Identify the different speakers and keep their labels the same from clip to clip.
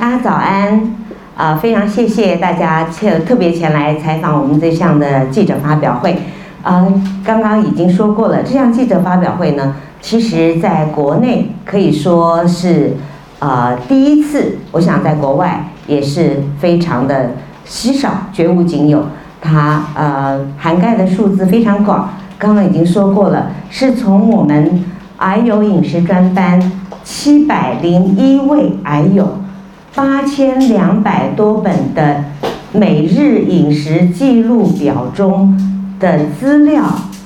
Speaker 1: 大家早安，啊，非常谢谢大家特特别前来采访我们这项的记者发表会。啊，刚刚已经说过了，这项记者发表会呢，其实在国内可以说是啊第一次，我想在国外也是非常的稀少，绝无仅有。它呃涵盖的数字非常广，刚刚已经说过了，是从我们癌友饮食专班七百零一位癌友，八千两百多本的每日饮食记录表中的资料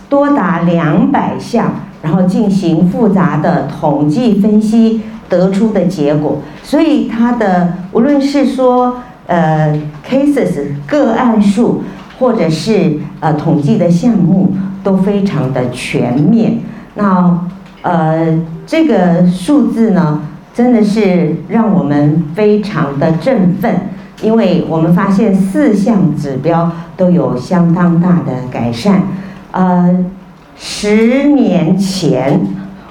Speaker 1: 多达两百项，然后进行复杂的统计分析得出的结果，所以它的无论是说呃 cases 个案数。或者是呃统计的项目都非常的全面，那呃这个数字呢，真的是让我们非常的振奋，因为我们发现四项指标都有相当大的改善。呃，十年前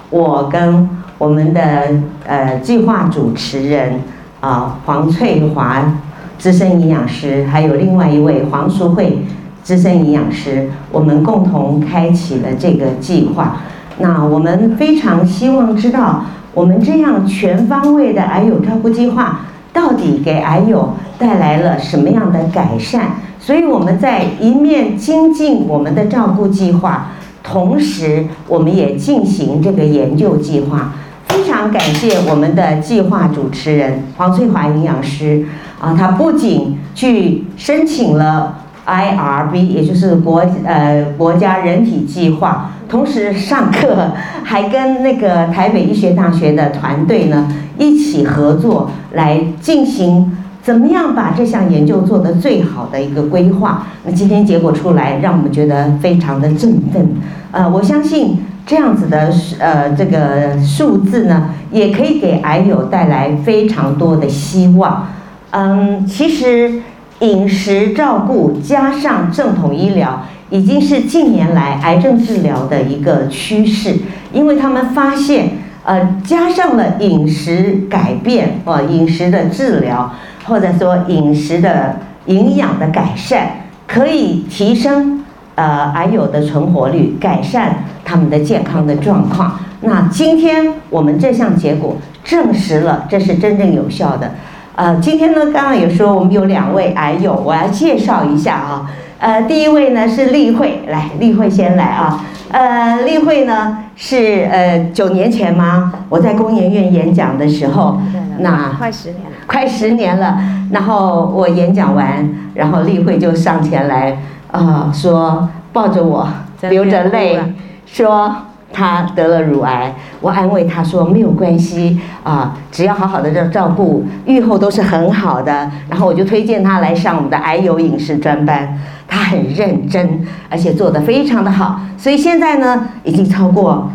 Speaker 1: 我跟我们的呃计划主持人啊黄翠华。资深营养师，还有另外一位黄淑慧资深营养师，我们共同开启了这个计划。那我们非常希望知道，我们这样全方位的癌友照顾计划，到底给癌友带来了什么样的改善？所以我们在一面精进我们的照顾计划，同时我们也进行这个研究计划。非常感谢我们的计划主持人黄翠华营养师啊，他不仅去申请了 IRB，也就是国呃国家人体计划，同时上课 还跟那个台北医学大学的团队呢一起合作来进行怎么样把这项研究做得最好的一个规划。那今天结果出来，让我们觉得非常的振奋。呃，我相信。这样子的呃这个数字呢，也可以给癌友带来非常多的希望。嗯，其实饮食照顾加上正统医疗，已经是近年来癌症治疗的一个趋势。因为他们发现，呃，加上了饮食改变，呃，饮食的治疗，或者说饮食的营养的改善，可以提升。呃，癌友的存活率，改善他们的健康的状况。那今天我们这项结果证实了，这是真正有效的。呃，今天呢，刚刚有说我们有两位癌友，我要介绍一下啊。呃，第一位呢是丽慧，来，丽慧先来啊。呃，丽慧呢是呃九年前吗？我在工研院演讲的时候，
Speaker 2: 那快十年了，
Speaker 1: 快十年了。然后我演讲完，然后丽慧就上前来。啊，说抱着我，流着泪，说他得了乳癌。我安慰他说没有关系啊，只要好好的照照顾，愈后都是很好的。然后我就推荐他来上我们的癌友饮食专班，他很认真，而且做得非常的好。所以现在呢，已经超过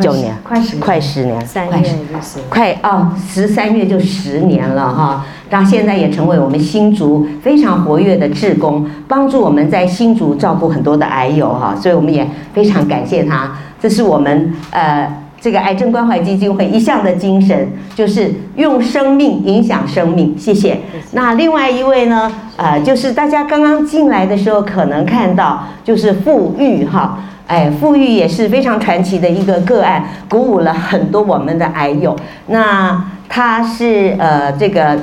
Speaker 1: 九年，
Speaker 2: 快十
Speaker 1: 快十年，
Speaker 2: 三月就是
Speaker 1: 快哦，十三月就十年了哈。他现在也成为我们新竹非常活跃的志工，帮助我们在新竹照顾很多的癌友哈，所以我们也非常感谢他。这是我们呃这个癌症关怀基金会一向的精神，就是用生命影响生命。谢谢。那另外一位呢，呃，就是大家刚刚进来的时候可能看到，就是富裕哈，哎，富裕也是非常传奇的一个个案，鼓舞了很多我们的癌友。那他是呃这个。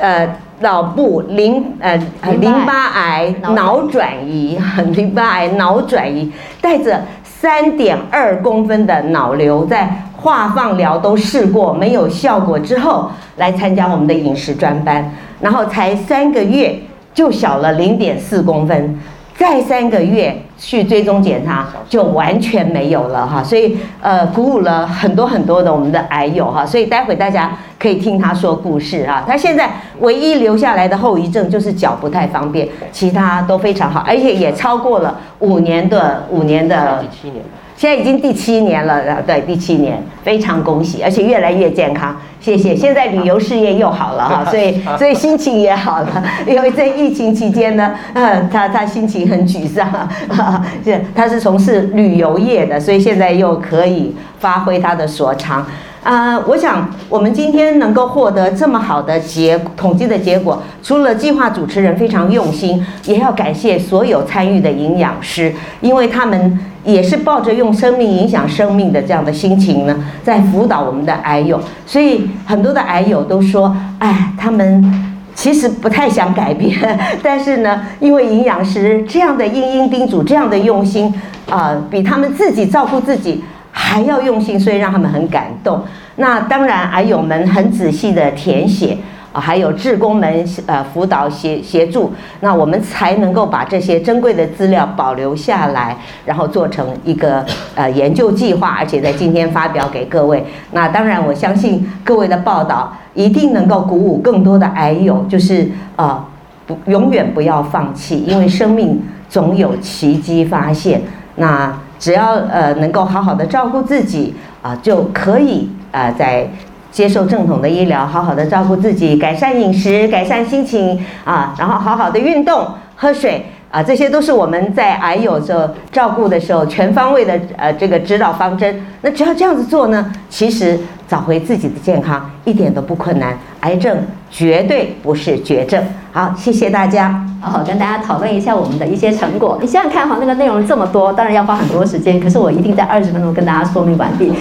Speaker 1: 呃，脑部淋呃淋巴癌脑转移，淋巴癌脑转移，带着三点二公分的脑瘤，在化放疗都试过没有效果之后，来参加我们的饮食专班，然后才三个月就小了零点四公分。再三个月去追踪检查，就完全没有了哈，所以呃鼓舞了很多很多的我们的癌友哈，所以待会大家可以听他说故事啊。他现在唯一留下来的后遗症就是脚不太方便，其他都非常好，而且也超过了五年的五年的。
Speaker 3: 第七年。
Speaker 1: 现在已经第七年了，对，第七年，非常恭喜，而且越来越健康，谢谢。现在旅游事业又好了哈，所以 所以心情也好了。因为在疫情期间呢，嗯，他他心情很沮丧，是他是从事旅游业的，所以现在又可以发挥他的所长。呃，我想我们今天能够获得这么好的结统计的结果，除了计划主持人非常用心，也要感谢所有参与的营养师，因为他们也是抱着用生命影响生命的这样的心情呢，在辅导我们的癌友。所以很多的癌友都说，哎，他们。其实不太想改变，但是呢，因为营养师这样的殷殷叮嘱，这样的用心，啊，比他们自己照顾自己还要用心，所以让他们很感动。那当然，癌友们很仔细的填写，啊，还有志工们呃辅导协协助，那我们才能够把这些珍贵的资料保留下来，然后做成一个呃研究计划，而且在今天发表给各位。那当然，我相信各位的报道。一定能够鼓舞更多的癌友，就是啊，不永远不要放弃，因为生命总有奇迹发现。那只要呃能够好好的照顾自己啊，就可以啊在接受正统的医疗，好好的照顾自己，改善饮食，改善心情啊，然后好好的运动，喝水。啊，这些都是我们在癌友这照顾的时候全方位的呃这个指导方针。那只要这样子做呢，其实找回自己的健康一点都不困难，癌症绝对不是绝症。好，谢谢大家。
Speaker 3: 好，跟大家讨论一下我们的一些成果。你想想看哈，那个内容这么多，当然要花很多时间，可是我一定在二十分钟跟大家说明完毕。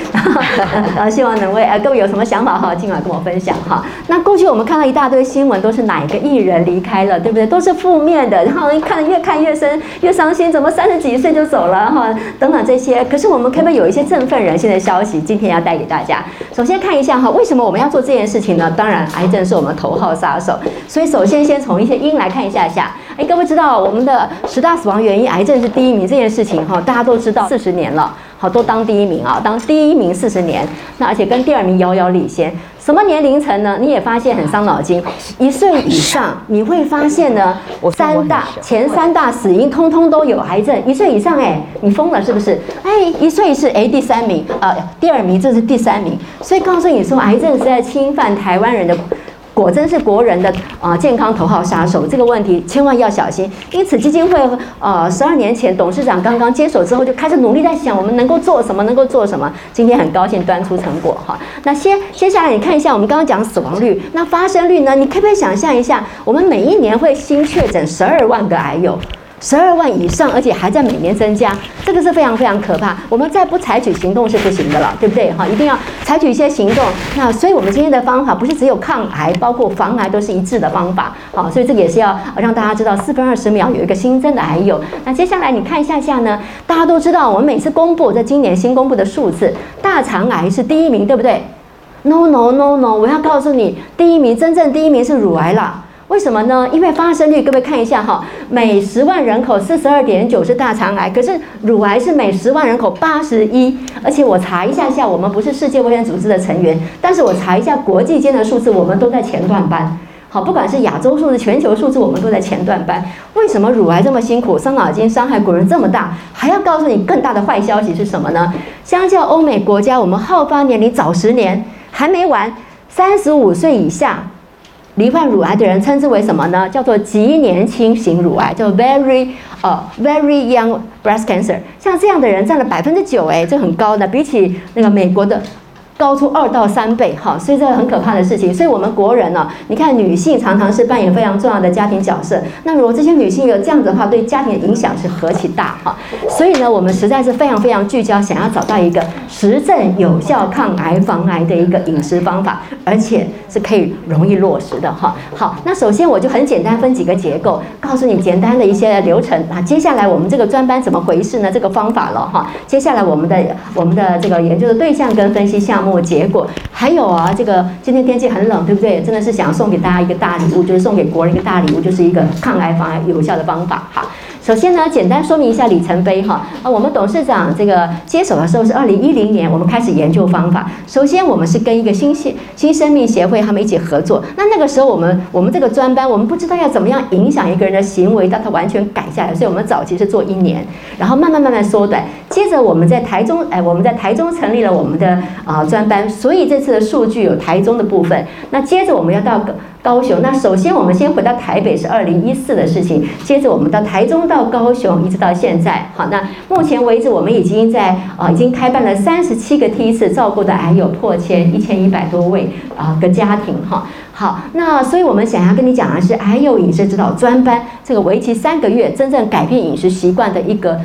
Speaker 3: 呃，希望能为呃各位有什么想法哈，尽管跟我分享哈。那过去我们看到一大堆新闻，都是哪一个艺人离开了，对不对？都是负面的，然后看越看越深，越伤心，怎么三十几岁就走了哈？等等这些。可是我们可不可以有一些振奋人心的消息？今天要带给大家。首先看一下哈，为什么我们要做这件事情呢？当然，癌症是我们头号杀手，所以首先先。从一些因来看一下下，哎，各位知道我们的十大死亡原因，癌症是第一名这件事情哈，大家都知道四十年了，好都当第一名啊，当第一名四十年，那而且跟第二名遥遥领先。什么年龄层呢？你也发现很伤脑筋，一岁以上你会发现呢，三大前三大死因通通都有癌症，一岁以上哎，你疯了是不是？哎，一岁是哎第三名啊，第二名这是第三名，所以告诉你说，癌症是在侵犯台湾人的。果真是国人的啊健康头号杀手，这个问题千万要小心。因此基金会呃十二年前董事长刚刚接手之后，就开始努力在想我们能够做什么，能够做什么。今天很高兴端出成果哈。那先接下来你看一下我们刚刚讲死亡率，那发生率呢？你可不可以想象一下，我们每一年会新确诊十二万个癌友？十二万以上，而且还在每年增加，这个是非常非常可怕。我们再不采取行动是不行的了，对不对？哈，一定要采取一些行动。那所以我们今天的方法不是只有抗癌，包括防癌都是一致的方法。好，所以这个也是要让大家知道，四分二十秒有一个新增的癌友。那接下来你看一下下呢？大家都知道，我们每次公布在今年新公布的数字，大肠癌是第一名，对不对？No No No No，我要告诉你，第一名真正第一名是乳癌了。为什么呢？因为发生率，各位看一下哈，每十万人口四十二点九是大肠癌，可是乳癌是每十万人口八十一。而且我查一下下，我们不是世界卫生组织的成员，但是我查一下国际间的数字，我们都在前段班。好，不管是亚洲数字、全球数字，我们都在前段班。为什么乳癌这么辛苦，伤脑筋，伤害国人这么大？还要告诉你更大的坏消息是什么呢？相较欧美国家，我们好发年龄早十年，还没完，三十五岁以下。罹患乳癌的人称之为什么呢？叫做极年轻型乳癌，叫 very 呃 very young breast cancer。像这样的人占了百分之九，哎，这很高的，比起那个美国的。高出二到三倍，哈，所以这个很可怕的事情。所以我们国人呢，你看女性常常是扮演非常重要的家庭角色。那如果这些女性有这样子的话，对家庭的影响是何其大，哈。所以呢，我们实在是非常非常聚焦，想要找到一个实证有效抗癌防癌的一个饮食方法，而且是可以容易落实的，哈。好，那首先我就很简单分几个结构，告诉你简单的一些流程。那接下来我们这个专班怎么回事呢？这个方法了，哈。接下来我们的我们的这个研究的对象跟分析项目。结果还有啊，这个今天天气很冷，对不对？真的是想送给大家一个大礼物，就是送给国人一个大礼物，就是一个抗癌防癌有效的方法哈。首先呢，简单说明一下里程碑哈。啊，我们董事长这个接手的时候是二零一零年，我们开始研究方法。首先，我们是跟一个新新新生命协会他们一起合作。那那个时候，我们我们这个专班，我们不知道要怎么样影响一个人的行为，让他完全改下来。所以我们早期是做一年，然后慢慢慢慢缩短。接着我们在台中，哎，我们在台中成立了我们的啊专班，所以这次的数据有台中的部分。那接着我们要到高雄，那首先我们先回到台北是二零一四的事情，接着我们到台中到高雄，一直到现在。好，那目前为止我们已经在啊已经开办了三十七个梯次，照顾的癌友破千一千一百多位啊个家庭哈。好，那所以我们想要跟你讲的是癌友饮食指导专班，这个为期三个月，真正改变饮食习惯的一个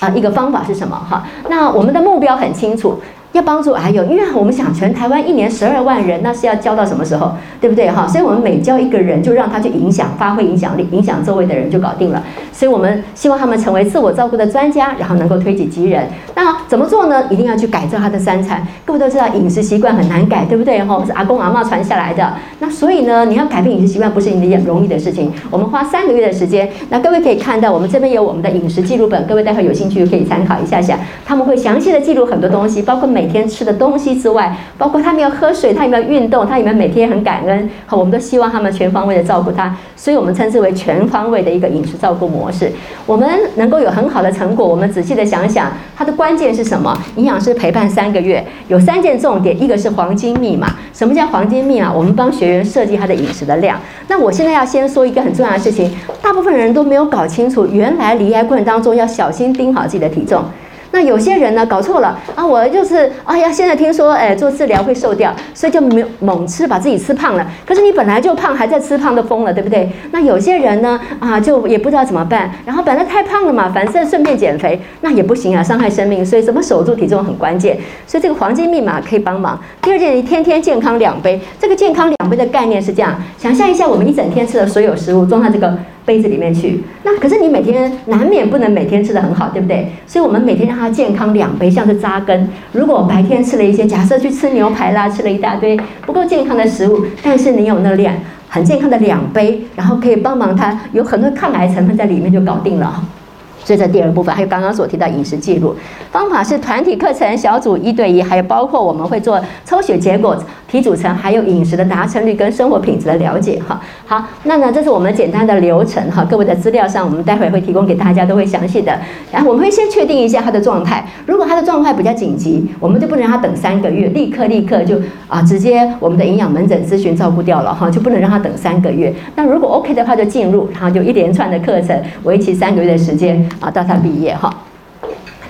Speaker 3: 啊一个方法是什么哈？那我们的目标很清楚。要帮助癌友，因为我们想全台湾一年十二万人，那是要教到什么时候，对不对哈？所以我们每教一个人，就让他去影响、发挥影响力，影响周围的人就搞定了。所以我们希望他们成为自我照顾的专家，然后能够推己及人。那怎么做呢？一定要去改造他的三餐。各位都知道饮食习惯很难改，对不对哈？是阿公阿妈传下来的。那所以呢，你要改变饮食习惯不是一件容易的事情。我们花三个月的时间。那各位可以看到，我们这边有我们的饮食记录本，各位待会有兴趣可以参考一下下。他们会详细的记录很多东西，包括每每天吃的东西之外，包括他们要喝水，他有没有运动，他有没有每天很感恩。好，我们都希望他们全方位的照顾他，所以我们称之为全方位的一个饮食照顾模式。我们能够有很好的成果，我们仔细的想想，它的关键是什么？营养师陪伴三个月，有三件重点，一个是黄金密码。什么叫黄金密码？我们帮学员设计他的饮食的量。那我现在要先说一个很重要的事情，大部分人都没有搞清楚，原来离癌过程当中要小心盯好自己的体重。那有些人呢搞错了啊，我就是哎呀，现在听说哎做治疗会瘦掉，所以就没猛吃把自己吃胖了。可是你本来就胖，还在吃胖的疯了，对不对？那有些人呢啊，就也不知道怎么办，然后本来太胖了嘛，反正顺便减肥，那也不行啊，伤害生命。所以怎么守住体重很关键。所以这个黄金密码可以帮忙。第二件，你天天健康两杯。这个健康两杯的概念是这样：想象一下，我们一整天吃的所有食物装在这个。杯子里面去，那可是你每天难免不能每天吃的很好，对不对？所以我们每天让他健康两杯，像是扎根。如果白天吃了一些，假设去吃牛排啦，吃了一大堆不够健康的食物，但是你有那量很健康的两杯，然后可以帮忙他有很多抗癌成分在里面就搞定了。所以这第二部分，还有刚刚所提到饮食记录方法是团体课程、小组一对一，还有包括我们会做抽血结果、体组成，还有饮食的达成率跟生活品质的了解。哈，好，那呢，这是我们简单的流程。哈，各位的资料上，我们待会会提供给大家，都会详细的。然后我们会先确定一下他的状态，如果他的状态比较紧急，我们就不能让他等三个月，立刻立刻就啊，直接我们的营养门诊咨询照顾掉了哈，就不能让他等三个月。那如果 OK 的话，就进入，然后就一连串的课程，为期三个月的时间。啊，到他毕业哈，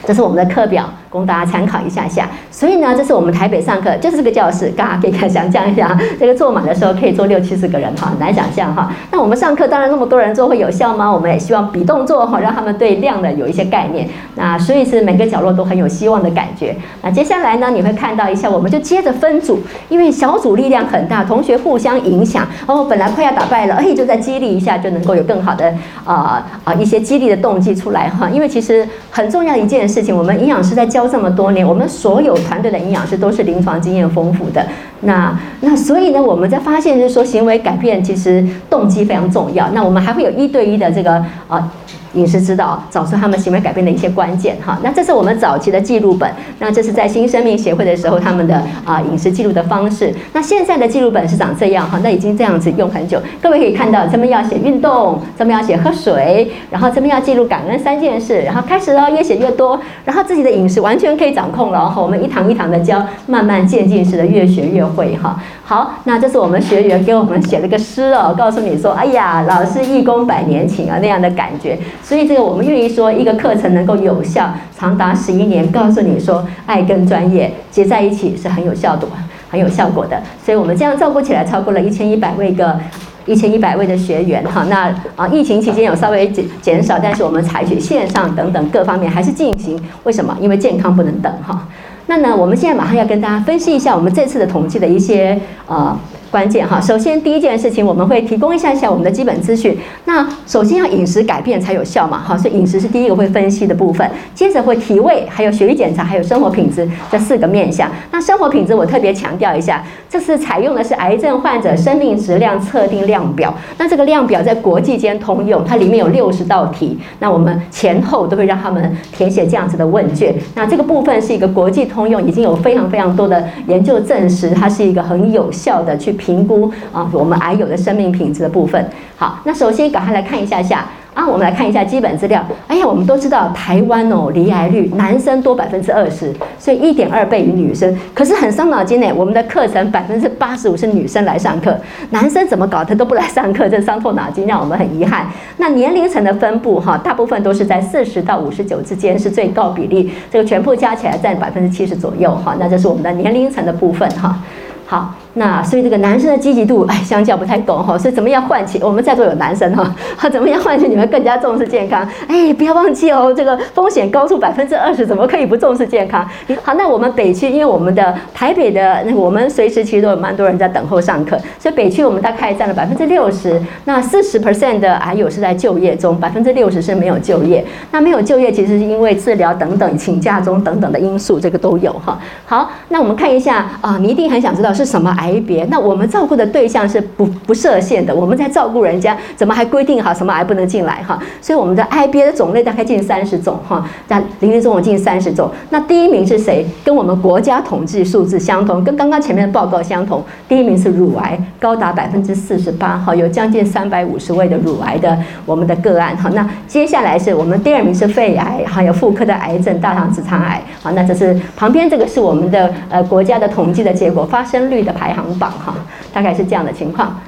Speaker 3: 这是我们的课表。供大家参考一下下，所以呢，这是我们台北上课，就是这个教室，大家可以想象一下，这个坐满的时候可以坐六七十个人哈，难想象哈。那我们上课当然那么多人做会有效吗？我们也希望比动作哈，让他们对量的有一些概念。那所以是每个角落都很有希望的感觉。那接下来呢，你会看到一下，我们就接着分组，因为小组力量很大，同学互相影响。哦，本来快要打败了，哎，就再激励一下，就能够有更好的啊啊一些激励的动机出来哈。因为其实很重要一件事情，我们营养师在教。教这么多年，我们所有团队的营养师都是临床经验丰富的。那那所以呢，我们在发现就是说，行为改变其实动机非常重要。那我们还会有一对一的这个啊。饮食指导，找出他们行为改变的一些关键哈。那这是我们早期的记录本，那这是在新生命协会的时候他们的啊饮食记录的方式。那现在的记录本是长这样哈，那已经这样子用很久。各位可以看到，这边要写运动，这边要写喝水，然后这边要记录感恩三件事，然后开始哦，越写越多，然后自己的饮食完全可以掌控了哈。我们一堂一堂的教，慢慢渐进式的越学越会哈。好，那这是我们学员给我们写了个诗哦，告诉你说，哎呀，老师义工百年情啊那样的感觉。所以这个我们愿意说，一个课程能够有效长达十一年，告诉你说，爱跟专业结在一起是很有效的，很有效果的。所以我们这样照顾起来，超过了一千一百位个一千一百位的学员哈。那啊，疫情期间有稍微减减少，但是我们采取线上等等各方面还是进行。为什么？因为健康不能等哈。那呢，我们现在马上要跟大家分析一下我们这次的统计的一些呃。关键哈，首先第一件事情，我们会提供一下一下我们的基本资讯。那首先要饮食改变才有效嘛，哈，所以饮食是第一个会分析的部分。接着会体位，还有血液检查，还有生活品质这四个面向。那生活品质我特别强调一下，这次采用的是癌症患者生命质量测定量表。那这个量表在国际间通用，它里面有六十道题。那我们前后都会让他们填写这样子的问卷。那这个部分是一个国际通用，已经有非常非常多的研究证实，它是一个很有效的去。评估啊，我们癌友的生命品质的部分。好，那首先赶快来看一下下啊，我们来看一下基本资料。哎呀，我们都知道台湾哦，离癌率男生多百分之二十，所以一点二倍于女生。可是很伤脑筋呢，我们的课程百分之八十五是女生来上课，男生怎么搞他都不来上课，这伤透脑筋，让我们很遗憾。那年龄层的分布哈，大部分都是在四十到五十九之间是最高比例，这个全部加起来占百分之七十左右哈。那这是我们的年龄层的部分哈。好。那所以这个男生的积极度，哎，相较不太够哈。所以怎么样唤起？我们在座有男生哈，怎么样唤起你们更加重视健康？哎，不要忘记哦，这个风险高出百分之二十，怎么可以不重视健康？好，那我们北区，因为我们的台北的那我们随时其实都有蛮多人在等候上课，所以北区我们大概占了百分之六十。那四十 percent 的还有是在就业中，百分之六十是没有就业。那没有就业，其实是因为治疗等等、请假中等等的因素，这个都有哈。好，那我们看一下啊，你一定很想知道是什么。癌别，那我们照顾的对象是不不设限的，我们在照顾人家，怎么还规定好什么癌不能进来哈？所以我们的癌别的种类大概近三十种哈，那林林总总近三十种。那第一名是谁？跟我们国家统计数字相同，跟刚刚前面的报告相同。第一名是乳癌，高达百分之四十八哈，有将近三百五十位的乳癌的我们的个案哈。那接下来是我们第二名是肺癌，还有妇科的癌症，大肠直肠癌。好，那这是旁边这个是我们的呃国家的统计的结果，发生率的排。排行榜哈，大概是这样的情况。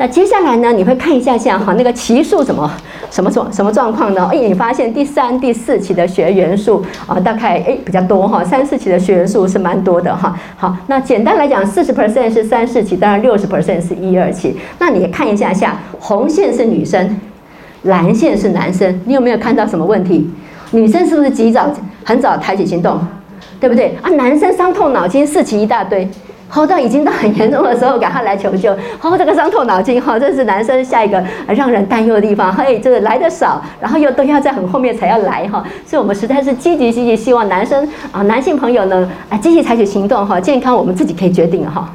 Speaker 3: 那接下来呢，你会看一下下哈，那个期数怎么什么状什么状况呢？哎，你发现第三、第四期的学员数啊，大概哎比较多哈，三四期的学员数是蛮多的哈。好，那简单来讲，四十 percent 是三四期，当然六十 percent 是一二期。那你看一下下，红线是女生，蓝线是男生，你有没有看到什么问题？女生是不是及早很早抬起行动，对不对啊？男生伤透脑筋，四期一大堆。好到已经到很严重的时候，赶快来求救。好，这个伤透脑筋哈，这是男生下一个让人担忧的地方。嘿，这个来的少，然后又都要在很后面才要来哈，所以我们实在是积极积极，希望男生啊，男性朋友呢啊，积极采取行动哈，健康我们自己可以决定哈。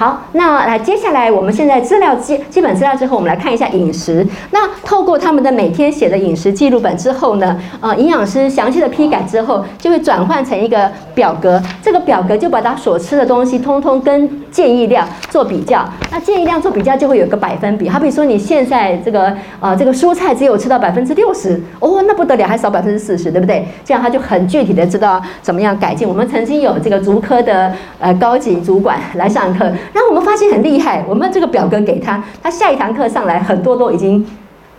Speaker 3: 好，那来接下来，我们现在资料基基本资料之后，我们来看一下饮食。那透过他们的每天写的饮食记录本之后呢，呃，营养师详细的批改之后，就会转换成一个表格。这个表格就把他所吃的东西通通跟建议量做比较。那建议量做比较就会有个百分比。好比说你现在这个呃这个蔬菜只有吃到百分之六十，哦，那不得了，还少百分之四十，对不对？这样他就很具体的知道怎么样改进。我们曾经有这个足科的呃高级主管来上课。然后我们发现很厉害，我们这个表格给他，他下一堂课上来很多都已经。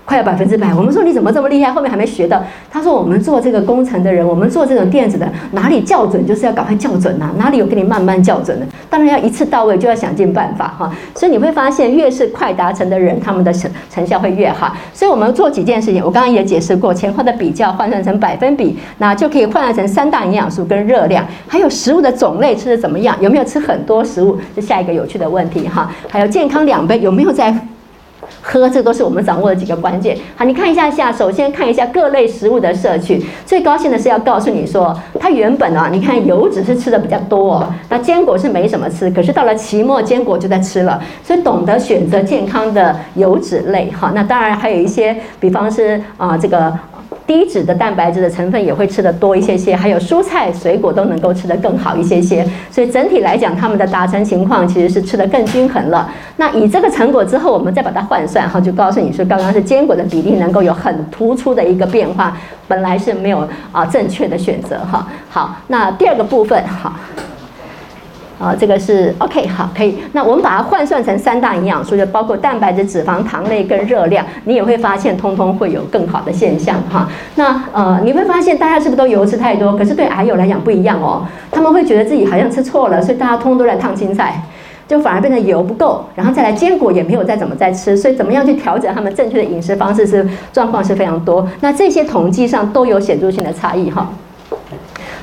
Speaker 3: 快要百分之百，我们说你怎么这么厉害？后面还没学到。他说我们做这个工程的人，我们做这种电子的，哪里校准就是要赶快校准呐，哪里有给你慢慢校准的，当然要一次到位，就要想尽办法哈。所以你会发现，越是快达成的人，他们的成成效会越好。所以我们做几件事情，我刚刚也解释过，前后的比较换算成百分比，那就可以换算成三大营养素跟热量，还有食物的种类吃的怎么样，有没有吃很多食物，是下一个有趣的问题哈。还有健康两杯有没有在？喝，这都是我们掌握的几个关键。好，你看一下下，首先看一下各类食物的摄取。最高兴的是要告诉你说，它原本啊，你看油脂是吃的比较多哦，那坚果是没什么吃，可是到了期末，坚果就在吃了。所以懂得选择健康的油脂类，哈，那当然还有一些，比方是啊这个。低脂的蛋白质的成分也会吃的多一些些，还有蔬菜水果都能够吃得更好一些些，所以整体来讲，他们的达成情况其实是吃得更均衡了。那以这个成果之后，我们再把它换算哈，就告诉你说，刚刚是坚果的比例能够有很突出的一个变化，本来是没有啊正确的选择哈。好，那第二个部分哈。啊，这个是 OK，好，可以。那我们把它换算成三大营养素，就包括蛋白质、脂肪、糖类跟热量，你也会发现，通通会有更好的现象哈。那呃，你会发现大家是不是都油吃太多？可是对癌友来讲不一样哦，他们会觉得自己好像吃错了，所以大家通通都在烫青菜，就反而变成油不够，然后再来坚果也没有再怎么再吃，所以怎么样去调整他们正确的饮食方式是状况是非常多。那这些统计上都有显著性的差异哈。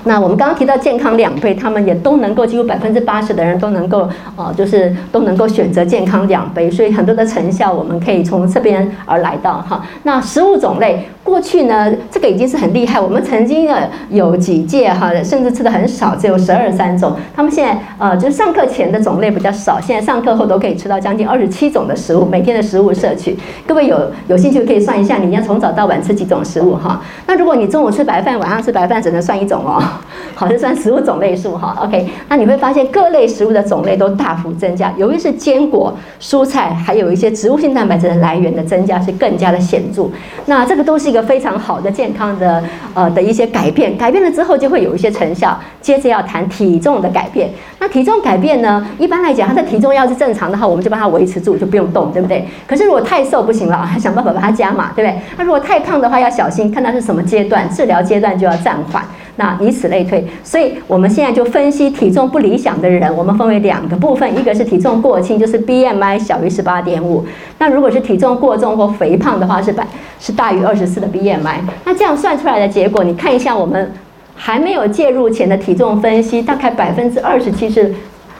Speaker 3: 那我们刚刚提到健康两倍，他们也都能够几乎百分之八十的人都能够，呃，就是都能够选择健康两倍，所以很多的成效我们可以从这边而来到哈。那食物种类。过去呢，这个已经是很厉害。我们曾经呢有几届哈，甚至吃的很少，只有十二三种。他们现在呃，就是上课前的种类比较少，现在上课后都可以吃到将近二十七种的食物，每天的食物摄取。各位有有兴趣可以算一下，你要从早到晚吃几种食物哈。那如果你中午吃白饭，晚上吃白饭，只能算一种哦，好，就算食物种类数哈。OK，那你会发现各类食物的种类都大幅增加，由于是坚果、蔬菜，还有一些植物性蛋白质的来源的增加是更加的显著。那这个都是一个非常好的健康的呃的一些改变，改变了之后就会有一些成效。接着要谈体重的改变，那体重改变呢，一般来讲，他的体重要是正常的话，我们就帮他维持住，就不用动，对不对？可是如果太瘦不行了，想办法把它加码，对不对？那如果太胖的话，要小心，看他是什么阶段，治疗阶段就要暂缓。那以此类推，所以我们现在就分析体重不理想的人，我们分为两个部分，一个是体重过轻，就是 BMI 小于十八点五。那如果是体重过重或肥胖的话，是百是大于二十四的 BMI。那这样算出来的结果，你看一下我们还没有介入前的体重分析，大概百分之二十七是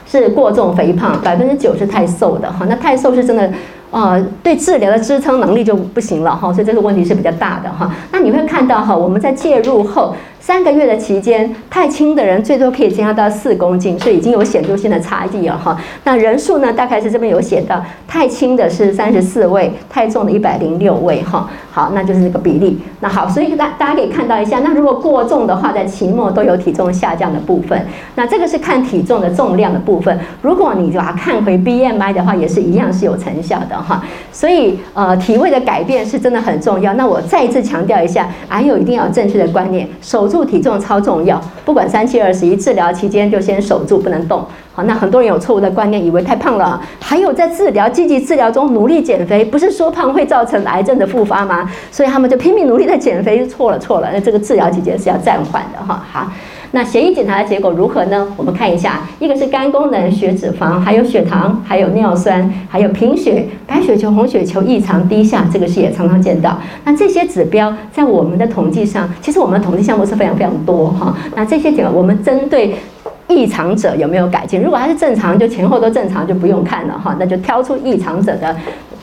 Speaker 3: 是过重肥胖，百分之九是太瘦的哈。那太瘦是真的。呃，对治疗的支撑能力就不行了哈，所以这个问题是比较大的哈。那你会看到哈，我们在介入后。三个月的期间，太轻的人最多可以增加到四公斤，所以已经有显著性的差异了哈。那人数呢，大概是这边有写到，太轻的是三十四位，太重的一百零六位哈。好，那就是这个比例。那好，所以大大家可以看到一下，那如果过重的话，在期末都有体重下降的部分。那这个是看体重的重量的部分。如果你把它看回 BMI 的话，也是一样是有成效的哈。所以呃，体位的改变是真的很重要。那我再一次强调一下，还有一定要正确的观念，守住。体重超重要，不管三七二十一，治疗期间就先守住，不能动。好，那很多人有错误的观念，以为太胖了。还有在治疗积极治疗中努力减肥，不是说胖会造成癌症的复发吗？所以他们就拼命努力的减肥，错了错了。那这个治疗期间是要暂缓的哈。好。那血液检查的结果如何呢？我们看一下，一个是肝功能、血脂肪，还有血糖，还有尿酸，还有贫血、白血球、红血球异常低下，这个是也常常见到。那这些指标在我们的统计上，其实我们统计项目是非常非常多哈。那这些点我们针对异常者有没有改进？如果他是正常，就前后都正常，就不用看了哈。那就挑出异常者的。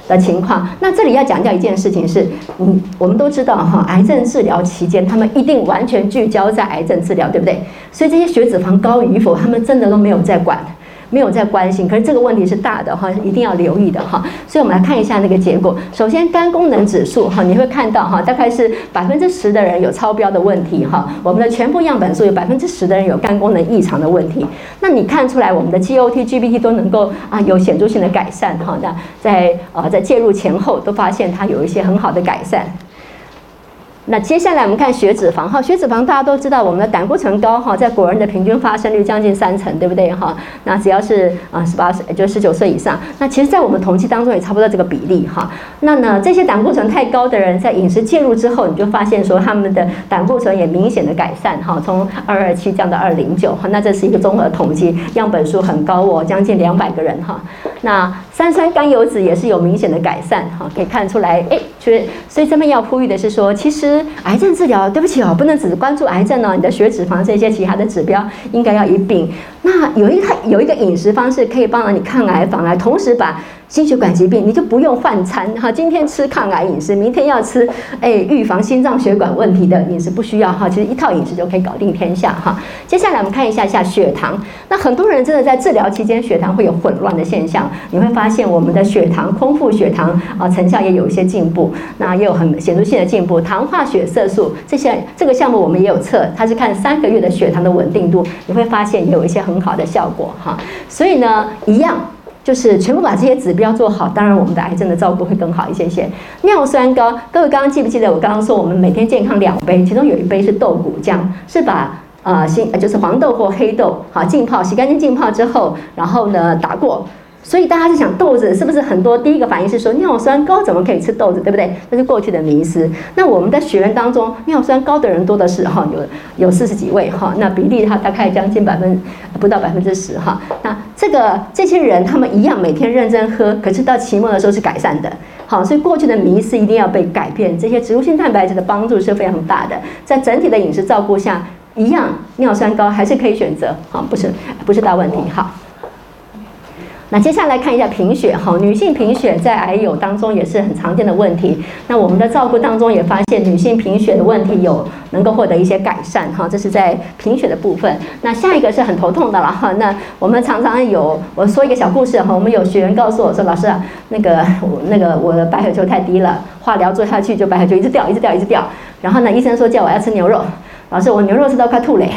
Speaker 3: 的情况，那这里要强调一件事情是，嗯，我们都知道哈，癌症治疗期间，他们一定完全聚焦在癌症治疗，对不对？所以这些血脂肪高与否，他们真的都没有在管。没有在关心，可是这个问题是大的哈，一定要留意的哈。所以我们来看一下那个结果。首先，肝功能指数哈，你会看到哈，大概是百分之十的人有超标的问题哈。我们的全部样本数有百分之十的人有肝功能异常的问题。那你看出来我们的 GOT、GPT 都能够啊有显著性的改善哈。那在呃在介入前后都发现它有一些很好的改善。那接下来我们看血脂肪哈，血脂肪大家都知道，我们的胆固醇高哈，在国人的平均发生率将近三成，对不对哈？那只要是啊十八岁就十九岁以上，那其实在我们统计当中也差不多这个比例哈。那呢这些胆固醇太高的人在饮食介入之后，你就发现说他们的胆固醇也明显的改善哈，从二二七降到二零九哈。那这是一个综合统计，样本数很高哦，将近两百个人哈。那三酸甘油脂也是有明显的改善哈，可以看出来哎，所以所以这边要呼吁的是说，其实。癌症治疗，对不起哦，不能只关注癌症哦，你的血脂肪这些其他的指标应该要一并。那有一个有一个饮食方式可以帮到你抗癌防癌，同时把。心血管疾病，你就不用换餐哈。今天吃抗癌饮食，明天要吃哎预防心脏血管问题的饮食，不需要哈。其实一套饮食就可以搞定天下哈。接下来我们看一下下血糖。那很多人真的在治疗期间血糖会有混乱的现象，你会发现我们的血糖空腹血糖啊成效也有一些进步，那也有很显著性的进步。糖化血色素这些这个项目我们也有测，它是看三个月的血糖的稳定度，你会发现也有一些很好的效果哈。所以呢，一样。就是全部把这些指标做好，当然我们的癌症的照顾会更好一些些。尿酸高，各位刚刚记不记得我刚刚说我们每天健康两杯，其中有一杯是豆谷浆，是把啊新就是黄豆或黑豆好浸泡，洗干净浸泡之后，然后呢打过。所以大家是想豆子是不是很多？第一个反应是说尿酸高怎么可以吃豆子，对不对？这是过去的迷思。那我们的学员当中，尿酸高的人多的是哈，有有四十几位哈，那比例它大概将近百分不到百分之十哈。那这个这些人他们一样每天认真喝，可是到期末的时候是改善的。好，所以过去的迷思一定要被改变。这些植物性蛋白质的帮助是非常大的，在整体的饮食照顾下，一样尿酸高还是可以选择。好，不是不是大问题。好。那接下来看一下贫血哈，女性贫血在癌友当中也是很常见的问题。那我们的照顾当中也发现女性贫血的问题有能够获得一些改善哈，这是在贫血的部分。那下一个是很头痛的了哈，那我们常常有我说一个小故事哈，我们有学员告诉我说，老师啊，那个我那个我的白血球太低了，化疗做下去就白血球一直掉，一直掉，一直掉。然后呢，医生说叫我要吃牛肉，老师我牛肉吃到快吐嘞。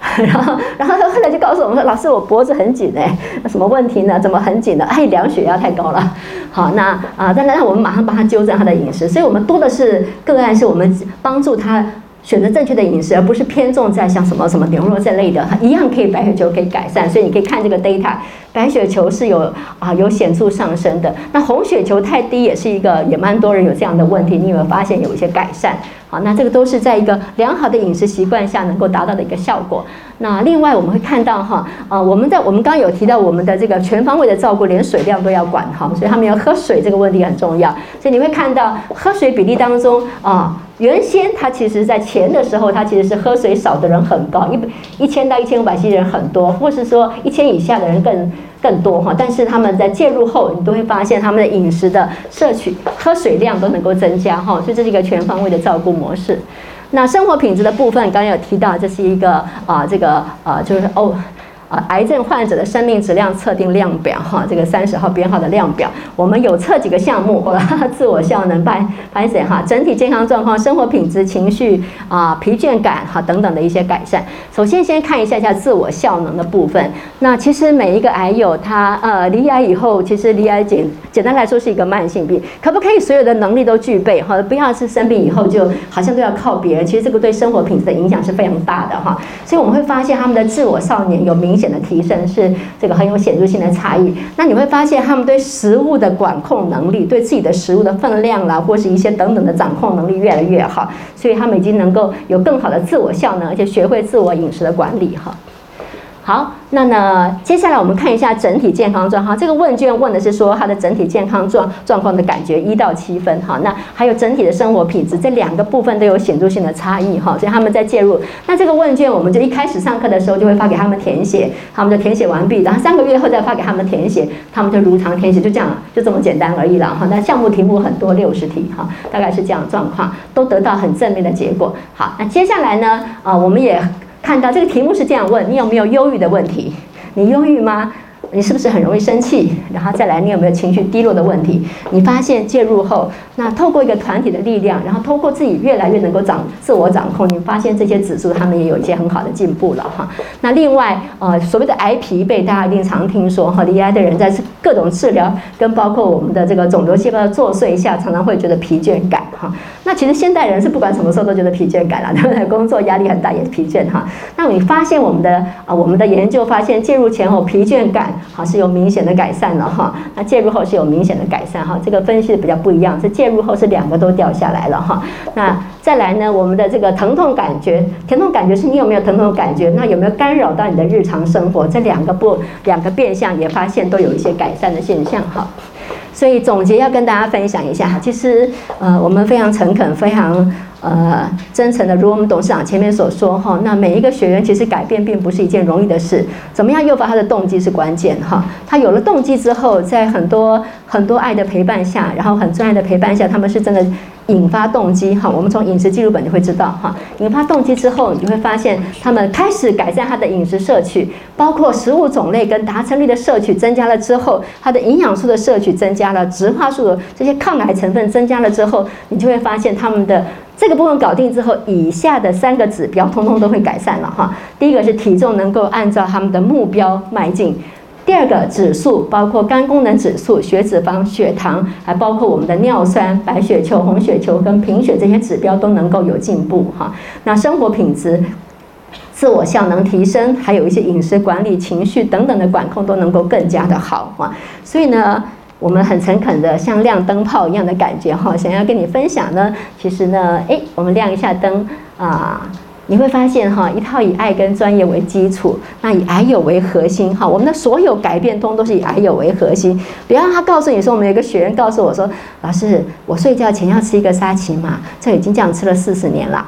Speaker 3: 然后，然后他后来就告诉我们说：“老师，我脖子很紧哎，什么问题呢？怎么很紧呢？哎，量血压太高了。好，那啊，那那，我们马上帮他纠正他的饮食。所以，我们多的是个案，是我们帮助他选择正确的饮食，而不是偏重在像什么什么牛肉这类的，一样可以白血球可以改善。所以，你可以看这个 data，白血球是有啊有显著上升的。那红血球太低也是一个，也蛮多人有这样的问题。你有没有发现有一些改善？好，那这个都是在一个良好的饮食习惯下能够达到的一个效果。那另外我们会看到哈，呃，我们在我们刚刚有提到我们的这个全方位的照顾，连水量都要管哈，所以他们要喝水这个问题很重要。所以你会看到喝水比例当中啊，原先它其实在前的时候，它其实是喝水少的人很高，一百一千到一千五百 cc 人很多，或是说一千以下的人更更多哈。但是他们在介入后，你都会发现他们的饮食的摄取、喝水量都能够增加哈，所以这是一个全方位的照顾模式。那生活品质的部分，刚刚有提到，这是一个啊，这个呃，就是哦。啊，癌症患者的生命质量测定量表，哈，这个三十号编号的量表，我们有测几个项目，自我效能、排排水哈，整体健康状况、生活品质、情绪啊、疲倦感哈等等的一些改善。首先先看一下一下自我效能的部分。那其实每一个癌友他呃离癌以后，其实离癌简简单来说是一个慢性病，可不可以所有的能力都具备哈？不要是生病以后就好像都要靠别人，其实这个对生活品质的影响是非常大的哈。所以我们会发现他们的自我少年有明。明显的提升是这个很有显著性的差异。那你会发现他们对食物的管控能力，对自己的食物的分量啦，或是一些等等的掌控能力越来越好，所以他们已经能够有更好的自我效能，而且学会自我饮食的管理哈。好，那呢，接下来我们看一下整体健康状况。这个问卷问的是说他的整体健康状状况的感觉一到七分哈。那还有整体的生活品质，这两个部分都有显著性的差异哈。所以他们在介入。那这个问卷我们就一开始上课的时候就会发给他们填写，他们就填写完毕，然后三个月后再发给他们填写，他们就如常填写，就这样，就这么简单而已了哈。那项目题目很多，六十题哈，大概是这样状况，都得到很正面的结果。好，那接下来呢，啊，我们也。看到这个题目是这样问：你有没有忧郁的问题？你忧郁吗？你是不是很容易生气？然后再来，你有没有情绪低落的问题？你发现介入后，那透过一个团体的力量，然后透过自己越来越能够掌自我掌控，你发现这些指数他们也有一些很好的进步了哈。那另外，呃，所谓的癌疲惫，大家一定常听说哈，离癌的人在各种治疗跟包括我们的这个肿瘤细胞的作祟下，常常会觉得疲倦感哈。那其实现代人是不管什么时候都觉得疲倦感了，他们的？工作压力很大也疲倦哈。那你发现我们的啊，我们的研究发现介入前后疲倦感。好是有明显的改善了哈，那介入后是有明显的改善哈，这个分析比较不一样，是介入后是两个都掉下来了哈。那再来呢，我们的这个疼痛感觉，疼痛感觉是你有没有疼痛感觉？那有没有干扰到你的日常生活？这两个不两个变相也发现都有一些改善的现象哈。所以总结要跟大家分享一下，其实呃我们非常诚恳，非常。呃，真诚的，如我们董事长前面所说哈，那每一个学员其实改变并不是一件容易的事。怎么样诱发他的动机是关键哈？他有了动机之后，在很多很多爱的陪伴下，然后很专业的陪伴下，他们是真的引发动机哈。我们从饮食记录本就会知道哈，引发动机之后，你会发现他们开始改善他的饮食摄取，包括食物种类跟达成率的摄取增加了之后，他的营养素的摄取增加了，植化素的这些抗癌成分增加了之后，你就会发现他们的。这个部分搞定之后，以下的三个指标通通都会改善了哈。第一个是体重能够按照他们的目标迈进；第二个指数包括肝功能指数、血脂肪、血糖，还包括我们的尿酸、白血球、红血球跟贫血这些指标都能够有进步哈。那生活品质、自我效能提升，还有一些饮食管理、情绪等等的管控都能够更加的好哈。所以呢。我们很诚恳的，像亮灯泡一样的感觉哈，想要跟你分享呢。其实呢，诶，我们亮一下灯啊，你会发现哈，一套以爱跟专业为基础，那以爱友为核心哈，我们的所有改变通都是以爱友为核心。比方他告诉你说，我们有个学员告诉我说，老师，我睡觉前要吃一个沙琪玛，这已经这样吃了四十年了。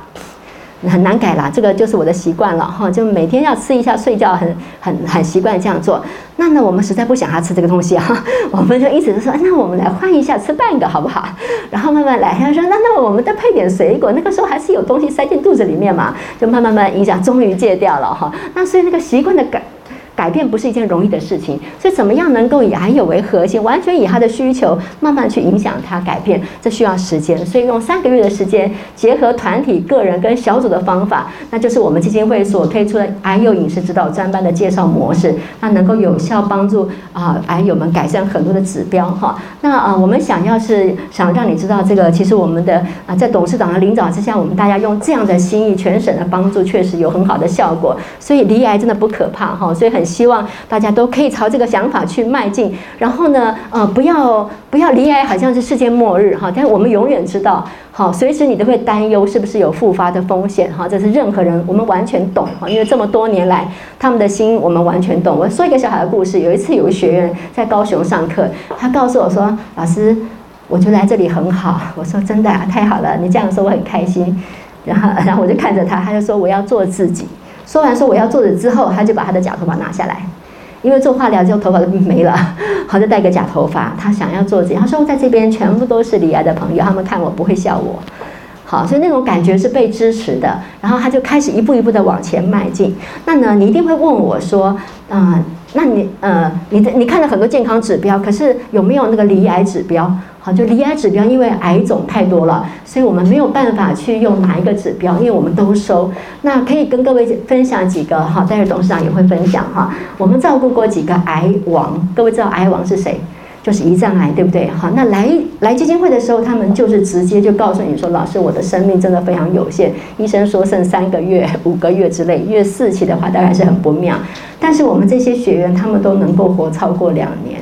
Speaker 3: 很难改啦，这个就是我的习惯了哈，就每天要吃一下睡觉，很很很习惯这样做。那那，我们实在不想他吃这个东西哈，我们就一直说，那我们来换一下，吃半个好不好？然后慢慢来，他说，那那我们再配点水果，那个时候还是有东西塞进肚子里面嘛，就慢慢慢影响，终于戒掉了哈。那所以那个习惯的改。改变不是一件容易的事情，所以怎么样能够以癌友为核心，完全以他的需求慢慢去影响他改变，这需要时间。所以用三个月的时间，结合团体、个人跟小组的方法，那就是我们基金会所推出的癌友饮食指导专班的介绍模式，那能够有效帮助啊癌友们改善很多的指标哈。那啊，我们想要是想让你知道这个，其实我们的啊在董事长的领导之下，我们大家用这样的心意，全省的帮助确实有很好的效果。所以离癌真的不可怕哈，所以很。希望大家都可以朝这个想法去迈进，然后呢，呃，不要不要离癌，好像是世界末日哈。但我们永远知道，好，随时你都会担忧是不是有复发的风险哈。这是任何人我们完全懂哈，因为这么多年来他们的心我们完全懂。我说一个小孩的故事，有一次有个学员在高雄上课，他告诉我说：“老师，我觉得来这里很好。”我说：“真的啊，太好了，你这样说我很开心。”然后然后我就看着他，他就说：“我要做自己。”说完说我要做的之后，他就把他的假头发拿下来，因为做化疗之后头发都没了，好就戴个假头发。他想要做这样，他说在这边全部都是李癌的朋友，他们看我不会笑我，好，所以那种感觉是被支持的。然后他就开始一步一步的往前迈进。那呢，你一定会问我说，嗯，那你呃，你的你看了很多健康指标，可是有没有那个离癌指标？就离癌指标，因为癌种太多了，所以我们没有办法去用哪一个指标，因为我们都收。那可以跟各位分享几个哈，待会董事长也会分享哈。我们照顾过几个癌王，各位知道癌王是谁？就是胰脏癌，对不对？好，那来来基金会的时候，他们就是直接就告诉你说，老师，我的生命真的非常有限，医生说剩三个月、五个月之类，越四期的话，当然是很不妙。但是我们这些学员，他们都能够活超过两年。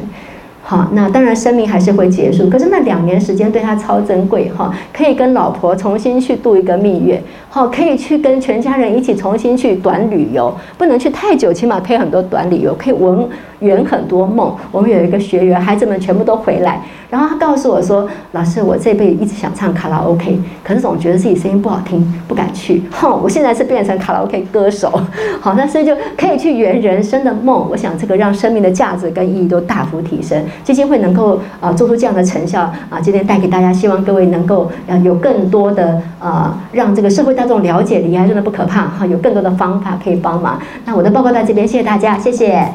Speaker 3: 好，那当然生命还是会结束，可是那两年时间对他超珍贵哈，可以跟老婆重新去度一个蜜月，好，可以去跟全家人一起重新去短旅游，不能去太久，起码可以很多短旅游，可以文。圆很多梦，我们有一个学员，孩子们全部都回来，然后他告诉我说：“老师，我这辈子一直想唱卡拉 OK，可是总觉得自己声音不好听，不敢去。哼，我现在是变成卡拉 OK 歌手，好，那所以就可以去圆人生的梦。我想这个让生命的价值跟意义都大幅提升。基金会能够啊做出这样的成效啊，今天带给大家，希望各位能够呃有更多的呃让这个社会大众了解离癌真的不可怕哈，有更多的方法可以帮忙。那我的报告到这边，谢谢大家，谢谢。